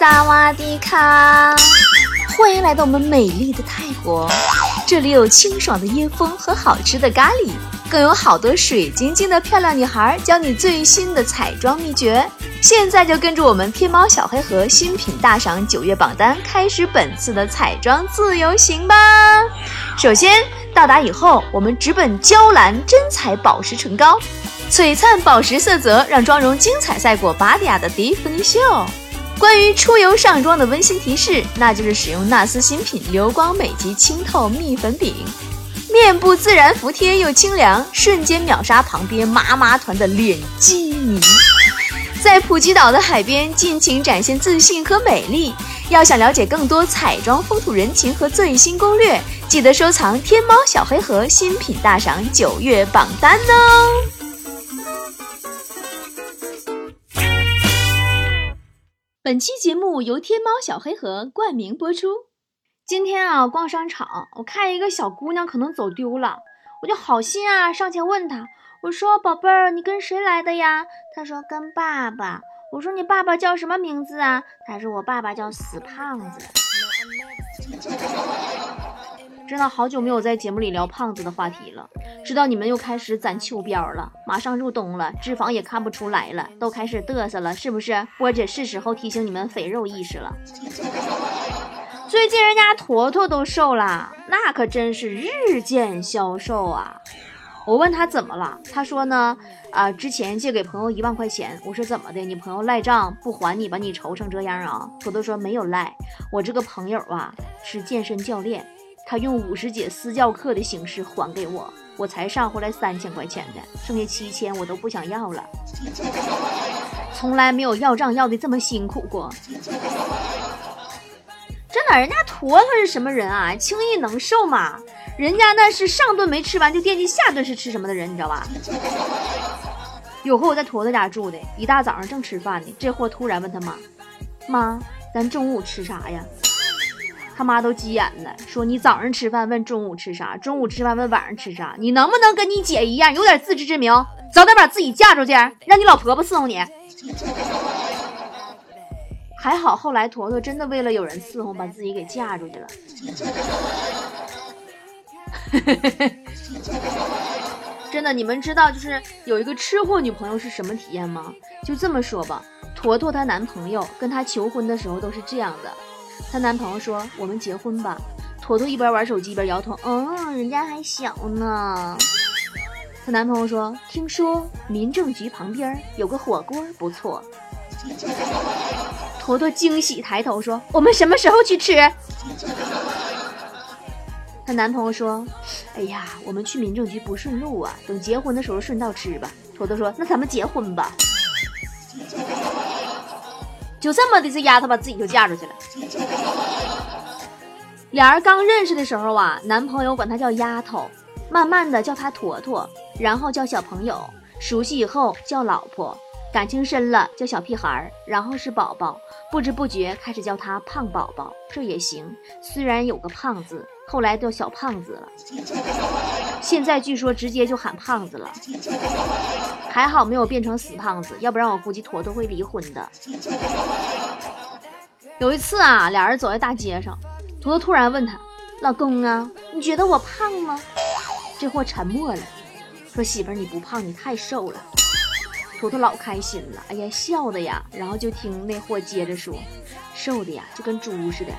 萨瓦迪卡！欢迎来到我们美丽的泰国，这里有清爽的椰风和好吃的咖喱，更有好多水晶晶的漂亮女孩教你最新的彩妆秘诀。现在就跟着我们天猫小黑盒新品大赏九月榜单，开始本次的彩妆自由行吧！首先到达以后，我们直奔娇兰真彩宝石唇膏，璀璨宝石色泽让妆容精彩赛过巴迪亚的蒂芙尼秀。关于出游上妆的温馨提示，那就是使用纳斯新品流光美肌清透蜜粉饼，面部自然服帖又清凉，瞬间秒杀旁边妈妈团的脸基尼。在普吉岛的海边尽情展现自信和美丽。要想了解更多彩妆风土人情和最新攻略，记得收藏天猫小黑盒新品大赏九月榜单哦。本期节目由天猫小黑盒冠名播出。今天啊，逛商场，我看一个小姑娘可能走丢了，我就好心啊，上前问她，我说：“宝贝儿，你跟谁来的呀？”她说：“跟爸爸。”我说：“你爸爸叫什么名字啊？”她说：“我爸爸叫死胖子。”真的好久没有在节目里聊胖子的话题了，知道你们又开始攒秋膘了。马上入冬了，脂肪也看不出来了，都开始嘚瑟了，是不是？波姐是时候提醒你们肥肉意识了。最近人家坨坨都瘦了，那可真是日渐消瘦啊。我问他怎么了，他说呢，啊，之前借给朋友一万块钱，我说怎么的，你朋友赖账不还你，把你愁成这样啊？坨坨说没有赖，我这个朋友啊是健身教练。他用五十节私教课的形式还给我，我才上回来三千块钱的，剩下七千我都不想要了。从来没有要账要的这么辛苦过。真的，人家坨坨是什么人啊？轻易能瘦吗？人家那是上顿没吃完就惦记下顿是吃什么的人，你知道吧？有回我在坨坨家住的，一大早上正吃饭呢，这货突然问他妈：“妈，咱中午吃啥呀？”他妈都急眼了，说你早上吃饭问中午吃啥，中午吃饭问晚上吃啥，你能不能跟你姐一样有点自知之明，早点把自己嫁出去，让你老婆婆伺候你。还好后来坨坨真的为了有人伺候，把自己给嫁出去了。真的，你们知道就是有一个吃货女朋友是什么体验吗？就这么说吧，坨坨她男朋友跟她求婚的时候都是这样的。她男朋友说：“我们结婚吧。”坨坨一边玩手机一边摇头：“嗯，人家还小呢。”她男朋友说：“听说民政局旁边有个火锅不错。”坨坨惊喜抬头说：“我们什么时候去吃？”她男朋友说：“哎呀，我们去民政局不顺路啊，等结婚的时候顺道吃吧。”坨坨说：“那咱们结婚吧。”就这么的，这丫头把自己就嫁出去了。俩人刚认识的时候啊，男朋友管她叫丫头，慢慢的叫她坨坨，然后叫小朋友，熟悉以后叫老婆，感情深了叫小屁孩儿，然后是宝宝，不知不觉开始叫她胖宝宝，这也行。虽然有个胖子，后来叫小胖子了，现在据说直接就喊胖子了。还好没有变成死胖子，要不然我估计坨坨会离婚的。有一次啊，俩人走在大街上，坨坨突然问他：“老公啊，你觉得我胖吗？”这货沉默了，说：“媳妇儿你不胖，你太瘦了。”坨坨老开心了，哎呀，笑的呀。然后就听那货接着说：“瘦的呀，就跟猪似的。”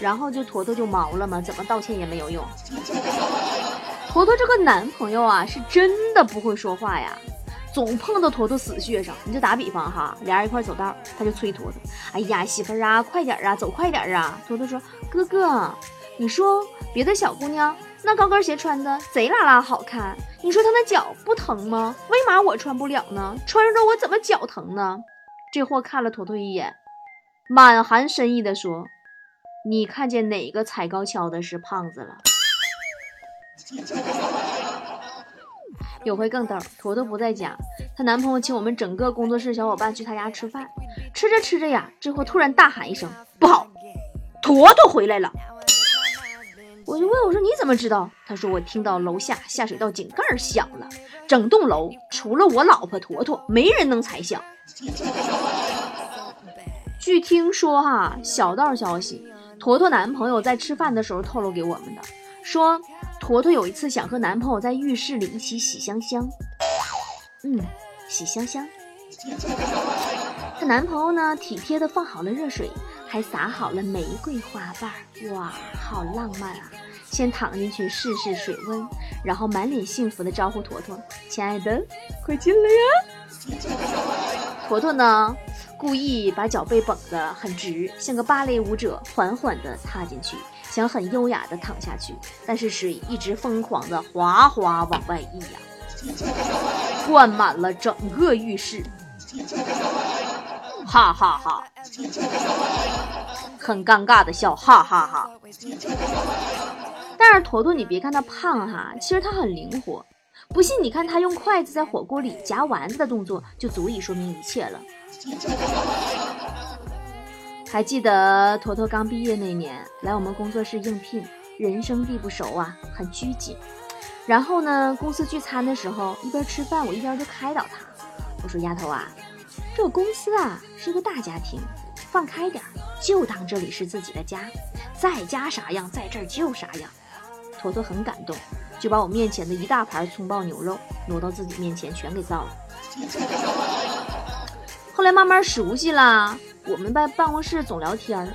然后就坨坨就毛了嘛，怎么道歉也没有用。坨坨这个男朋友啊，是真的不会说话呀，总碰到坨坨死穴上。你就打比方哈，俩人一块走道，他就催坨坨：“哎呀，媳妇儿啊，快点啊，走快点啊！”坨坨说：“哥哥，你说别的小姑娘那高跟鞋穿的贼拉拉好看，你说她那脚不疼吗？为嘛我穿不了呢？穿着我怎么脚疼呢？”这货看了坨坨一眼，满含深意的说：“你看见哪个踩高跷的是胖子了？”有回更逗，坨坨不在家，她男朋友请我们整个工作室小伙伴去他家吃饭。吃着吃着呀，这货突然大喊一声：“不好，坨坨回来了！”我就问我说：“你怎么知道？”他说：“我听到楼下下水道井盖响了，整栋楼除了我老婆坨坨，没人能踩响。”据听说哈，小道消息，坨坨男朋友在吃饭的时候透露给我们的，说坨坨有一次想和男朋友在浴室里一起洗香香，嗯，洗香香。她男朋友呢，体贴的放好了热水，还撒好了玫瑰花瓣，哇，好浪漫啊！先躺进去试试水温，然后满脸幸福的招呼坨坨：“亲爱的，快进来呀！”坨坨呢，故意把脚背绷得很直，像个芭蕾舞者，缓缓地踏进去，想很优雅地躺下去，但是水一直疯狂地哗哗往外溢呀，灌满了整个浴室。哈哈哈，很尴尬的笑，哈哈哈。但是坨坨，你别看他胖哈，其实他很灵活。不信你看他用筷子在火锅里夹丸子的动作，就足以说明一切了。还记得坨坨刚毕业那年来我们工作室应聘，人生地不熟啊，很拘谨。然后呢，公司聚餐的时候，一边吃饭我一边就开导他，我说丫头啊。这个公司啊是个大家庭，放开点，就当这里是自己的家，在家啥样，在这儿就啥样。坨坨很感动，就把我面前的一大盘葱爆牛肉挪到自己面前，全给造了。后来慢慢熟悉了，我们在办公室总聊天儿。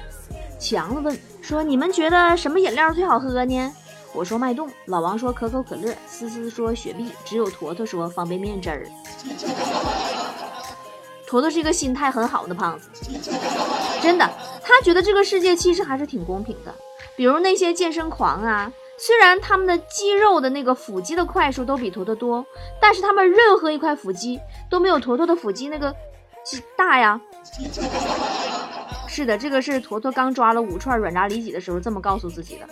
强子问说：“你们觉得什么饮料最好喝呢？”我说：“脉动。”老王说：“可口可乐。”思思说：“雪碧。”只有坨坨说：“方便面汁儿。”坨坨是一个心态很好的胖子，真的，他觉得这个世界其实还是挺公平的。比如那些健身狂啊，虽然他们的肌肉的那个腹肌的块数都比坨坨多，但是他们任何一块腹肌都没有坨坨的腹肌那个大呀。是的，这个是坨坨刚抓了五串软炸里脊的时候这么告诉自己的。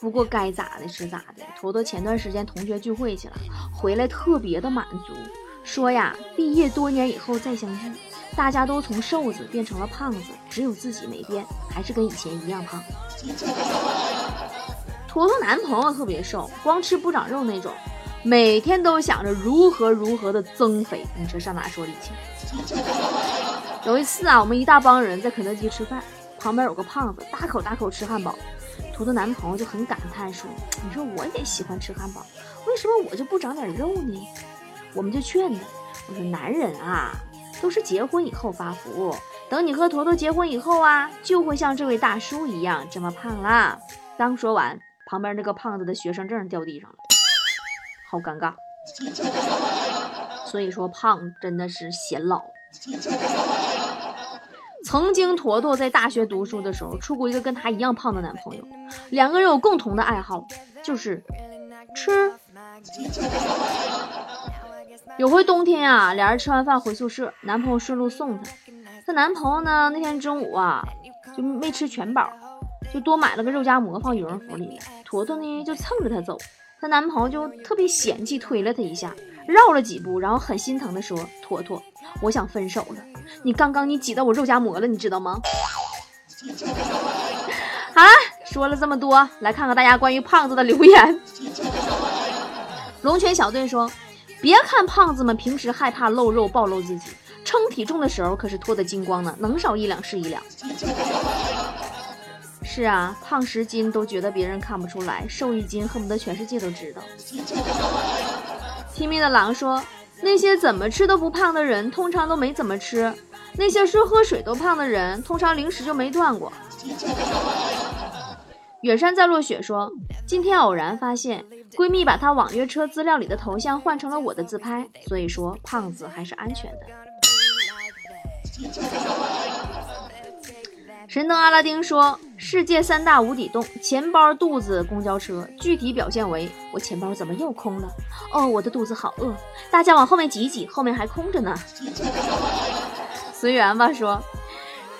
不过该咋的是咋的，坨坨前段时间同学聚会去了，回来特别的满足。说呀，毕业多年以后再相聚，大家都从瘦子变成了胖子，只有自己没变，还是跟以前一样胖。坨坨男朋友特别瘦，光吃不长肉那种，每天都想着如何如何的增肥，你说上哪说理去？有一次啊，我们一大帮人在肯德基吃饭，旁边有个胖子大口大口吃汉堡，坨坨男朋友就很感叹说：“你说我也喜欢吃汉堡，为什么我就不长点肉呢？”我们就劝他，我说男人啊，都是结婚以后发福，等你和坨坨结婚以后啊，就会像这位大叔一样这么胖啦。刚说完，旁边那个胖子的学生证掉地上了，好尴尬。所以说胖真的是显老。曾经坨坨在大学读书的时候，处过一个跟他一样胖的男朋友，两个人有共同的爱好，就是吃。有回冬天啊，俩人吃完饭回宿舍，男朋友顺路送她。她男朋友呢，那天中午啊就没吃全饱，就多买了个肉夹馍放羽绒服里了。坨坨呢就蹭着他走，她男朋友就特别嫌弃，推了她一下，绕了几步，然后很心疼的说：“坨坨，我想分手了，你刚刚你挤到我肉夹馍了，你知道吗？” 啊，说了这么多，来看看大家关于胖子的留言。龙泉小队说。别看胖子们平时害怕露肉暴露自己，称体重的时候可是脱得精光呢，能少一两是一两。是啊，胖十斤都觉得别人看不出来，瘦一斤恨不得全世界都知道。拼命的狼说：“那些怎么吃都不胖的人，通常都没怎么吃；那些说喝水都胖的人，通常零食就没断过。”远山在落雪说：“今天偶然发现。”闺蜜把她网约车资料里的头像换成了我的自拍，所以说胖子还是安全的。神灯阿拉丁说：“世界三大无底洞：钱包、肚子、公交车。具体表现为：我钱包怎么又空了？哦，我的肚子好饿，大家往后面挤挤，后面还空着呢。随缘吧。”说。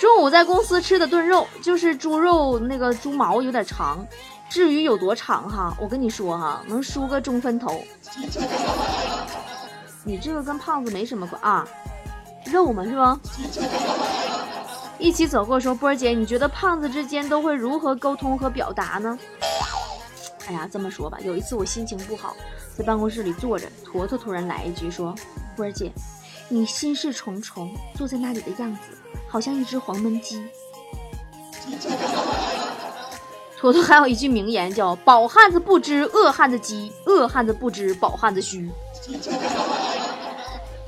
中午在公司吃的炖肉，就是猪肉那个猪毛有点长。至于有多长哈，我跟你说哈，能梳个中分头。你这个跟胖子没什么关啊，肉嘛是吧？一起走过说，波儿姐，你觉得胖子之间都会如何沟通和表达呢？哎呀，这么说吧，有一次我心情不好，在办公室里坐着，坨坨突然来一句说，波儿姐。你心事重重，坐在那里的样子，好像一只黄焖鸡。坨坨还有一句名言叫“饱汉子不知饿汉子饥，饿汉子不知饱汉子虚”。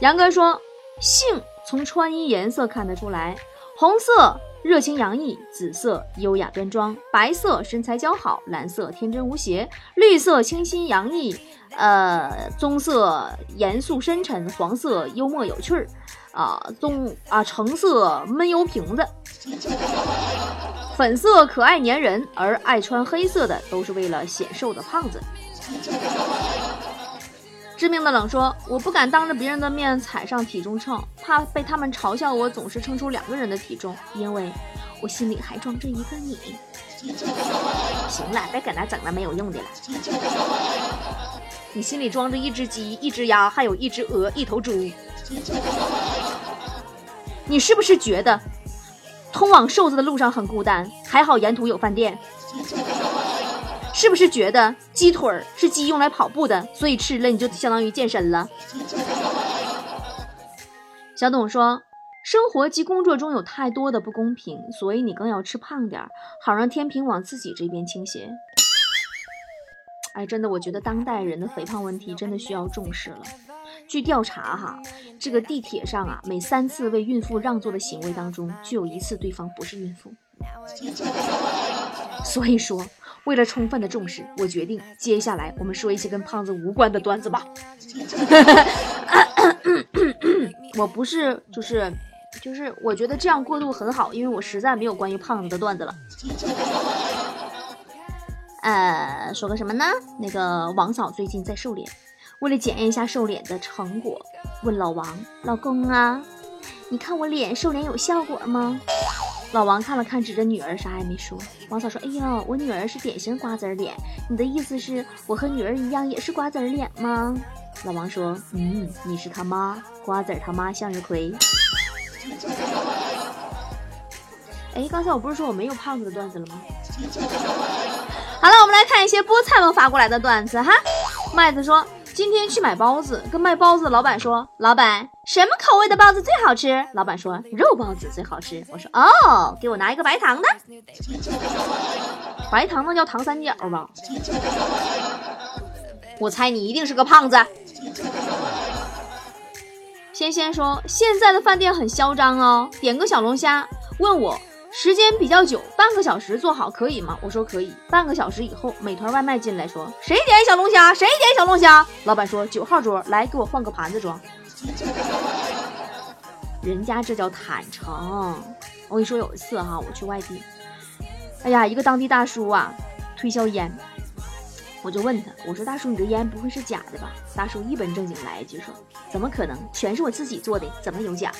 杨哥说，性从穿衣颜色看得出来，红色热情洋溢，紫色优雅端庄，白色身材姣好，蓝色天真无邪，绿色清新洋溢。呃，棕色严肃深沉，黄色幽默有趣儿，啊，棕啊，橙色闷油瓶子，粉色可爱粘人，而爱穿黑色的都是为了显瘦的胖子。致命的冷说：“我不敢当着别人的面踩上体重秤，怕被他们嘲笑我总是称出两个人的体重，因为我心里还装着一个你。”行了，别搁那整那没有用的了。你心里装着一只鸡、一只鸭，还有一只鹅、一头猪。你是不是觉得通往瘦子的路上很孤单？还好沿途有饭店。是不是觉得鸡腿是鸡用来跑步的，所以吃了你就相当于健身了？小董说：“生活及工作中有太多的不公平，所以你更要吃胖点儿，好让天平往自己这边倾斜。”哎，真的，我觉得当代人的肥胖问题真的需要重视了。据调查，哈，这个地铁上啊，每三次为孕妇让座的行为当中，就有一次对方不是孕妇。所以说，为了充分的重视，我决定接下来我们说一些跟胖子无关的段子吧。我不是，就是，就是，我觉得这样过渡很好，因为我实在没有关于胖子的段子了。呃，说个什么呢？那个王嫂最近在瘦脸，为了检验一下瘦脸的成果，问老王：“老公啊，你看我脸瘦脸有效果吗？”老王看了看，指着女儿，啥也没说。王嫂说：“哎呦，我女儿是典型瓜子脸，你的意思是我和女儿一样也是瓜子脸吗？”老王说：“嗯，你是他妈，瓜子他妈向日葵。”哎，刚才我不是说我没有胖子的段子了吗？好了，我们来看一些菠菜们发过来的段子哈。麦子说今天去买包子，跟卖包子的老板说：“老板，什么口味的包子最好吃？”老板说：“肉包子最好吃。”我说：“哦，给我拿一个白糖的。”白糖那叫糖三角吧？我猜你一定是个胖子。仙仙说现在的饭店很嚣张哦，点个小龙虾，问我。时间比较久，半个小时做好可以吗？我说可以。半个小时以后，美团外卖进来说：“谁点小龙虾？谁点小龙虾？”老板说：“九号桌，来给我换个盘子装。”人家这叫坦诚。我跟你说，有一次哈，我去外地，哎呀，一个当地大叔啊推销烟，我就问他，我说：“大叔，你这烟不会是假的吧？”大叔一本正经来一句说：“怎么可能？全是我自己做的，怎么有假？”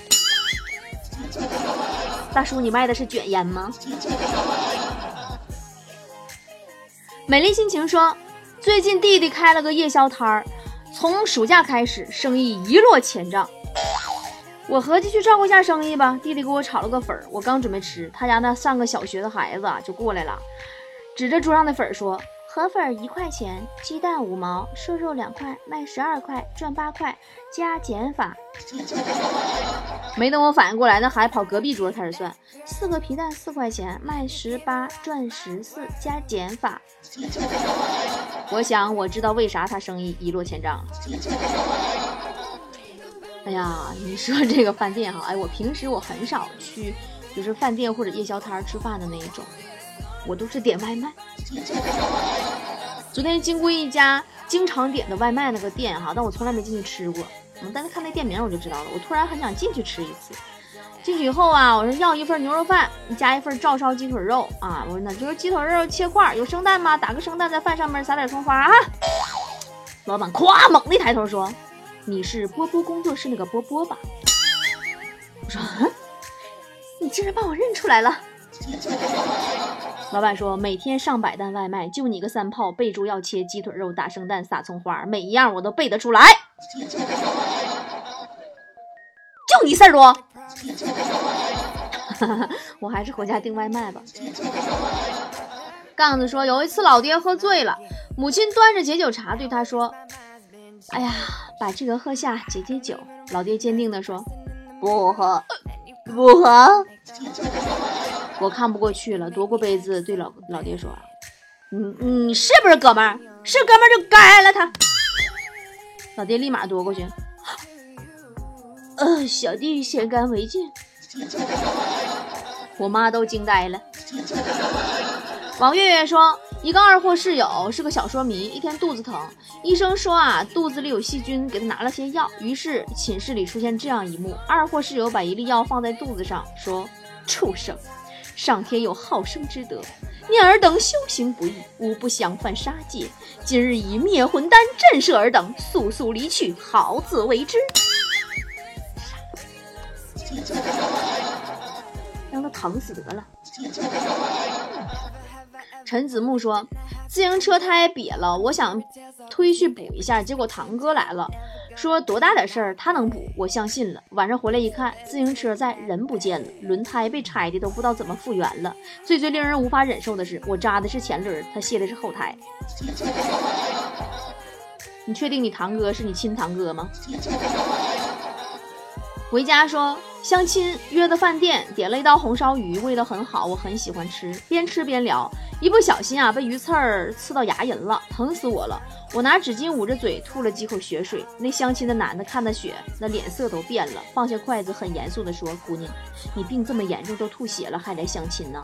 大叔，你卖的是卷烟吗？美丽心情说，最近弟弟开了个夜宵摊儿，从暑假开始生意一落千丈。我合计去照顾一下生意吧。弟弟给我炒了个粉儿，我刚准备吃，他家那上个小学的孩子就过来了，指着桌上的粉儿说。河粉一块钱，鸡蛋五毛，瘦肉两块，卖十二块，赚八块，加减法。没等我反应过来，那孩子跑隔壁桌开始算，四个皮蛋四块钱，卖十八，赚十四，加减法。我想我知道为啥他生意一落千丈了。哎呀，你说这个饭店哈，哎，我平时我很少去，就是饭店或者夜宵摊吃饭的那一种。我都是点外卖。昨天经过一家经常点的外卖那个店哈，但我从来没进去吃过。嗯，但是看那店名我就知道了。我突然很想进去吃一次。进去以后啊，我说要一份牛肉饭，加一份照烧鸡腿肉啊。我说那就是鸡腿肉切块，有生蛋吗？打个生蛋在饭上面撒点葱花啊。老板咵猛地抬头说：“你是波波工作室那个波波吧？”我说：“嗯，你竟然把我认出来了。”老板说：“每天上百单外卖，就你个三炮，备注要切鸡腿肉、打生蛋、撒葱花，每一样我都背得出来。就你事儿多，我还是回家订外卖吧。”杠子说：“有一次老爹喝醉了，母亲端着解酒茶对他说：‘哎呀，把这个喝下解解酒。老爹坚定地说：“不喝，不喝。”我看不过去了，夺过杯子对老老爹说：“你你是不是哥们儿？是哥们儿就该了他。”老爹立马夺过去。呃，小弟先干为敬。我妈都惊呆了。王月月说，一个二货室友是个小说迷，一天肚子疼，医生说啊肚子里有细菌，给他拿了些药。于是寝室里出现这样一幕：二货室友把一粒药放在肚子上，说：“畜生，上天有好生之德，念尔等修行不易，吾不想犯杀戒。今日以灭魂丹震慑尔等，速速离去，好自为之。”让他疼死得了。陈子木说：“自行车胎瘪了，我想推去补一下，结果堂哥来了，说多大点事儿，他能补，我相信了。晚上回来一看，自行车在，人不见了，轮胎被拆的都不知道怎么复原了。最最令人无法忍受的是，我扎的是前轮，他卸的是后胎。你确定你堂哥是你亲堂哥吗？”回家说。相亲约的饭店，点了一道红烧鱼，味道很好，我很喜欢吃。边吃边聊，一不小心啊，被鱼刺儿刺到牙龈了，疼死我了。我拿纸巾捂着嘴，吐了几口血水。那相亲的男的看的血，那脸色都变了，放下筷子，很严肃地说：“姑娘，你病这么严重，都吐血了，还来相亲呢？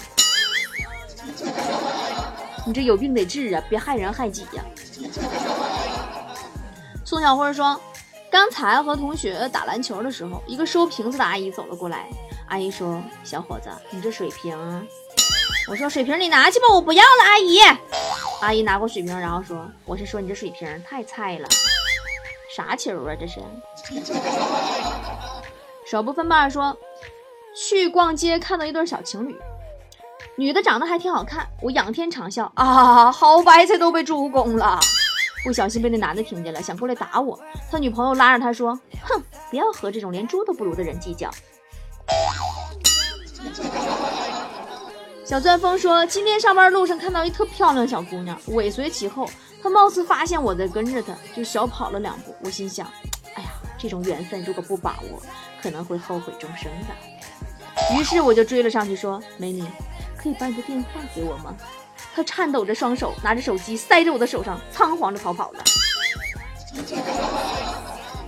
你这有病得治啊，别害人害己呀。”宋小辉说。刚才和同学打篮球的时候，一个收瓶子的阿姨走了过来。阿姨说：“小伙子，你这水瓶。”我说：“水瓶你拿去吧，我不要了。”阿姨，阿姨拿过水瓶，然后说：“我是说你这水瓶太菜了，啥球啊这是？”手不分瓣说：“去逛街看到一对小情侣，女的长得还挺好看，我仰天长啸啊，好白菜都被猪拱了。”不小心被那男的听见了，想过来打我。他女朋友拉着他说：“哼，不要和这种连猪都不如的人计较。”小钻风说：“今天上班路上看到一特漂亮小姑娘，尾随其后。她貌似发现我在跟着她，就小跑了两步。我心想：哎呀，这种缘分如果不把握，可能会后悔终生的。于是我就追了上去，说：美女，可以把你的电话给我吗？”他颤抖着双手，拿着手机塞着我的手上，仓皇着逃跑了。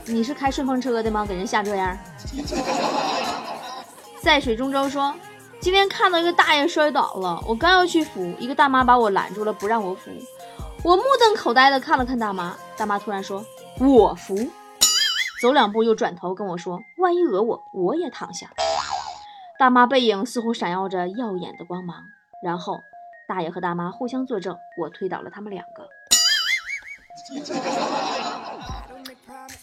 你是开顺风车的吗？给人吓这样？在水中舟说，今天看到一个大爷摔倒了，我刚要去扶，一个大妈把我拦住了，不让我扶。我目瞪口呆的看了看大妈，大妈突然说：“我扶。”走两步又转头跟我说：“万一讹我，我也躺下。”大妈背影似乎闪耀着耀眼的光芒，然后。大爷和大妈互相作证，我推倒了他们两个。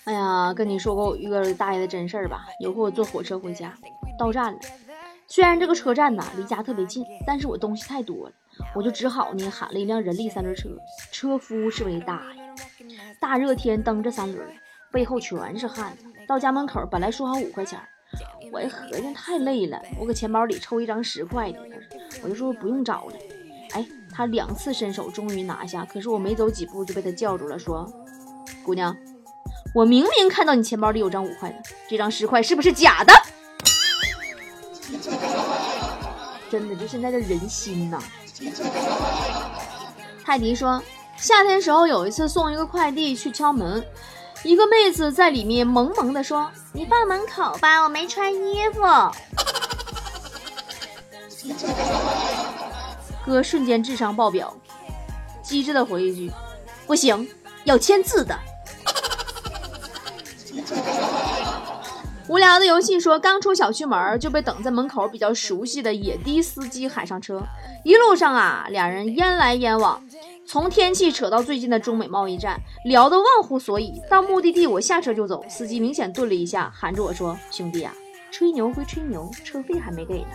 哎呀，跟你说过我遇到大爷的真事儿吧？有回我坐火车回家，到站了。虽然这个车站呐离家特别近，但是我东西太多了，我就只好呢喊了一辆人力三轮车。车夫是位大爷，大热天蹬着三轮，背后全是汗。到家门口本来说好五块钱，我一合计太累了，我搁钱包里抽一张十块的，我就说不用找了。哎，他两次伸手，终于拿下。可是我没走几步就被他叫住了，说：“姑娘，我明明看到你钱包里有张五块的，这张十块是不是假的？” 真的，就现在的人心呐。泰迪说，夏天时候有一次送一个快递去敲门，一个妹子在里面萌萌的说：“你放门口吧，我没穿衣服。”哥瞬间智商爆表，机智的回一句：“不行，要签字的。”无聊的游戏说，刚出小区门就被等在门口比较熟悉的野滴司机喊上车，一路上啊，俩人烟来烟往，从天气扯到最近的中美贸易战，聊得忘乎所以。到目的地，我下车就走，司机明显顿了一下，喊着我说：“兄弟啊，吹牛归吹牛，车费还没给呢。”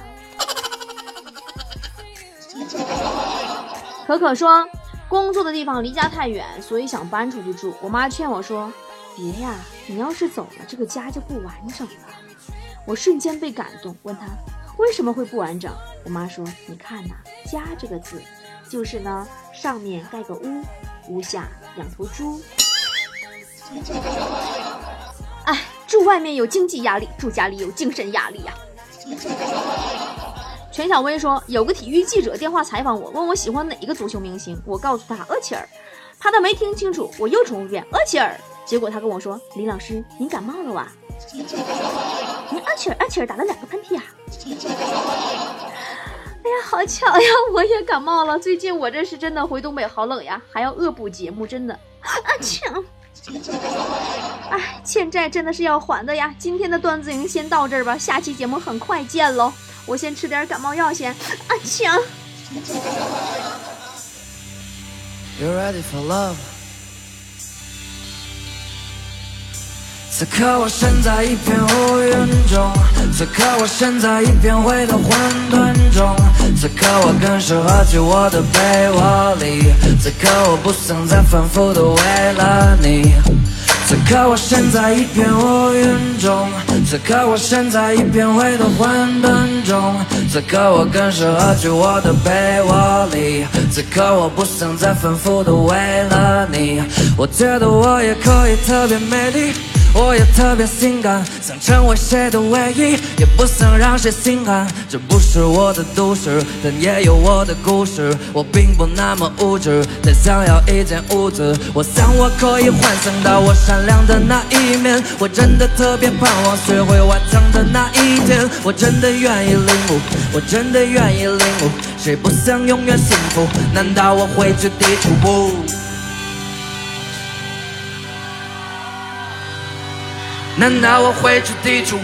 可可说，工作的地方离家太远，所以想搬出去住。我妈劝我说：“别呀，你要是走了，这个家就不完整了。”我瞬间被感动，问她为什么会不完整。我妈说：“你看呐，家这个字，就是呢，上面盖个屋，屋下养头猪。”哎住外面有经济压力，住家里有精神压力呀。全小薇说，有个体育记者电话采访我，问我喜欢哪一个足球明星，我告诉他厄齐尔，怕他没听清楚，我又重复一遍厄齐尔，结果他跟我说，李老师，您感冒了哇？您厄齐尔厄齐尔打了两个喷嚏啊！哎呀，好巧呀，我也感冒了，最近我这是真的回东北好冷呀，还要恶补节目，真的，啊强。哎，欠债真的是要还的呀！今天的段子营先到这儿吧，下期节目很快见喽。我先吃点感冒药先。啊强！此刻我身在一片乌云中，此刻我身在一片灰的混沌中，此刻我更适合去我的被窝里，此刻我不想再反复的为了你。此刻我身在一片乌云中，此刻我身在一片灰的混沌中，此刻我更适合去我的被窝里，此刻我不想再反复的为了你。我觉得我也可以特别美丽。我也特别性感，想成为谁的唯一，也不想让谁心寒。这不是我的都市，但也有我的故事。我并不那么物质，但想要一间屋子。我想我可以幻想到我善良的那一面。我真的特别盼望学会顽强的那一天。我真的愿意领悟，我真的愿意领悟。谁不想永远幸福？难道我会去抵触？难道我会去抵触？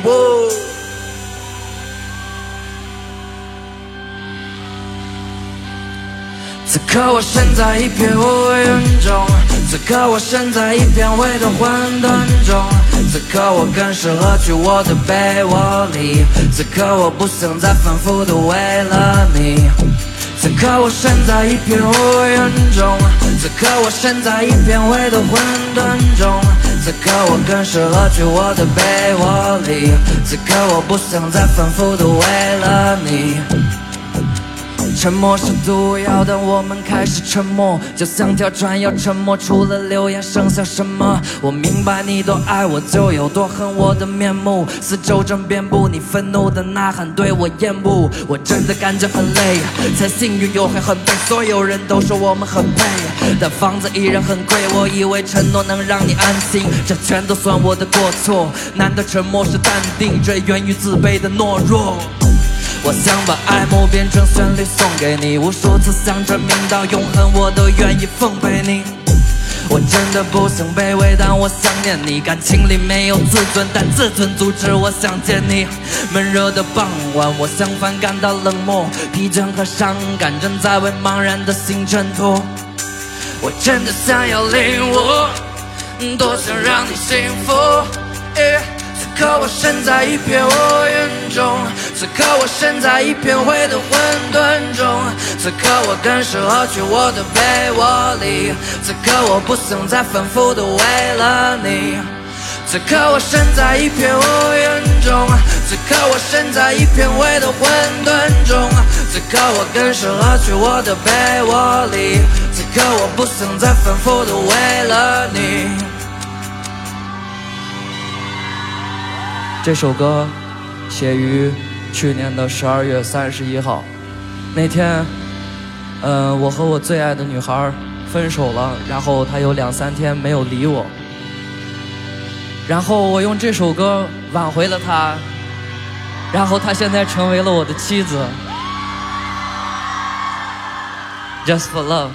此刻我身在一片乌云中，此刻我身在一片灰的混沌中，此刻我更适合去我的被窝里，此刻我不想再反复的为了你。此刻我身在一片乌云中，此刻我身在一片灰的混沌中，此刻我更适合去我的被窝里，此刻我不想再反复的为了你。沉默是毒药，当我们开始沉默，就像条船要沉没，除了流言剩下什么？我明白你多爱我，就有多恨我的面目。四周正遍布你愤怒的呐喊，对我厌恶。我真的感觉很累，才幸运又还很悲。所有人都说我们很配，但房子依然很贵。我以为承诺能让你安心，这全都算我的过错。难道沉默是淡定？这源于自卑的懦弱。我想把爱慕变成旋律送给你，无数次想证明到永恒，我都愿意奉陪你。我真的不想卑微，但我想念你。感情里没有自尊，但自尊阻止我想见你。闷热的傍晚，我相反感到冷漠，疲倦和伤感正在为茫然的心挣脱。我真的想要领悟，多想让你幸福。刻我身在一片乌云中，此刻我身在一片灰的混沌中，此刻我更适合去我的被窝里，此刻我不想再反复的为了你。此刻我身在一片乌云中，此刻我身在一片灰的混沌中，此刻我更适合去我的被窝里，此刻我不想再反复的为了你。这首歌写于去年的十二月三十一号，那天，嗯，我和我最爱的女孩分手了，然后她有两三天没有理我，然后我用这首歌挽回了她，然后她现在成为了我的妻子，Just for love。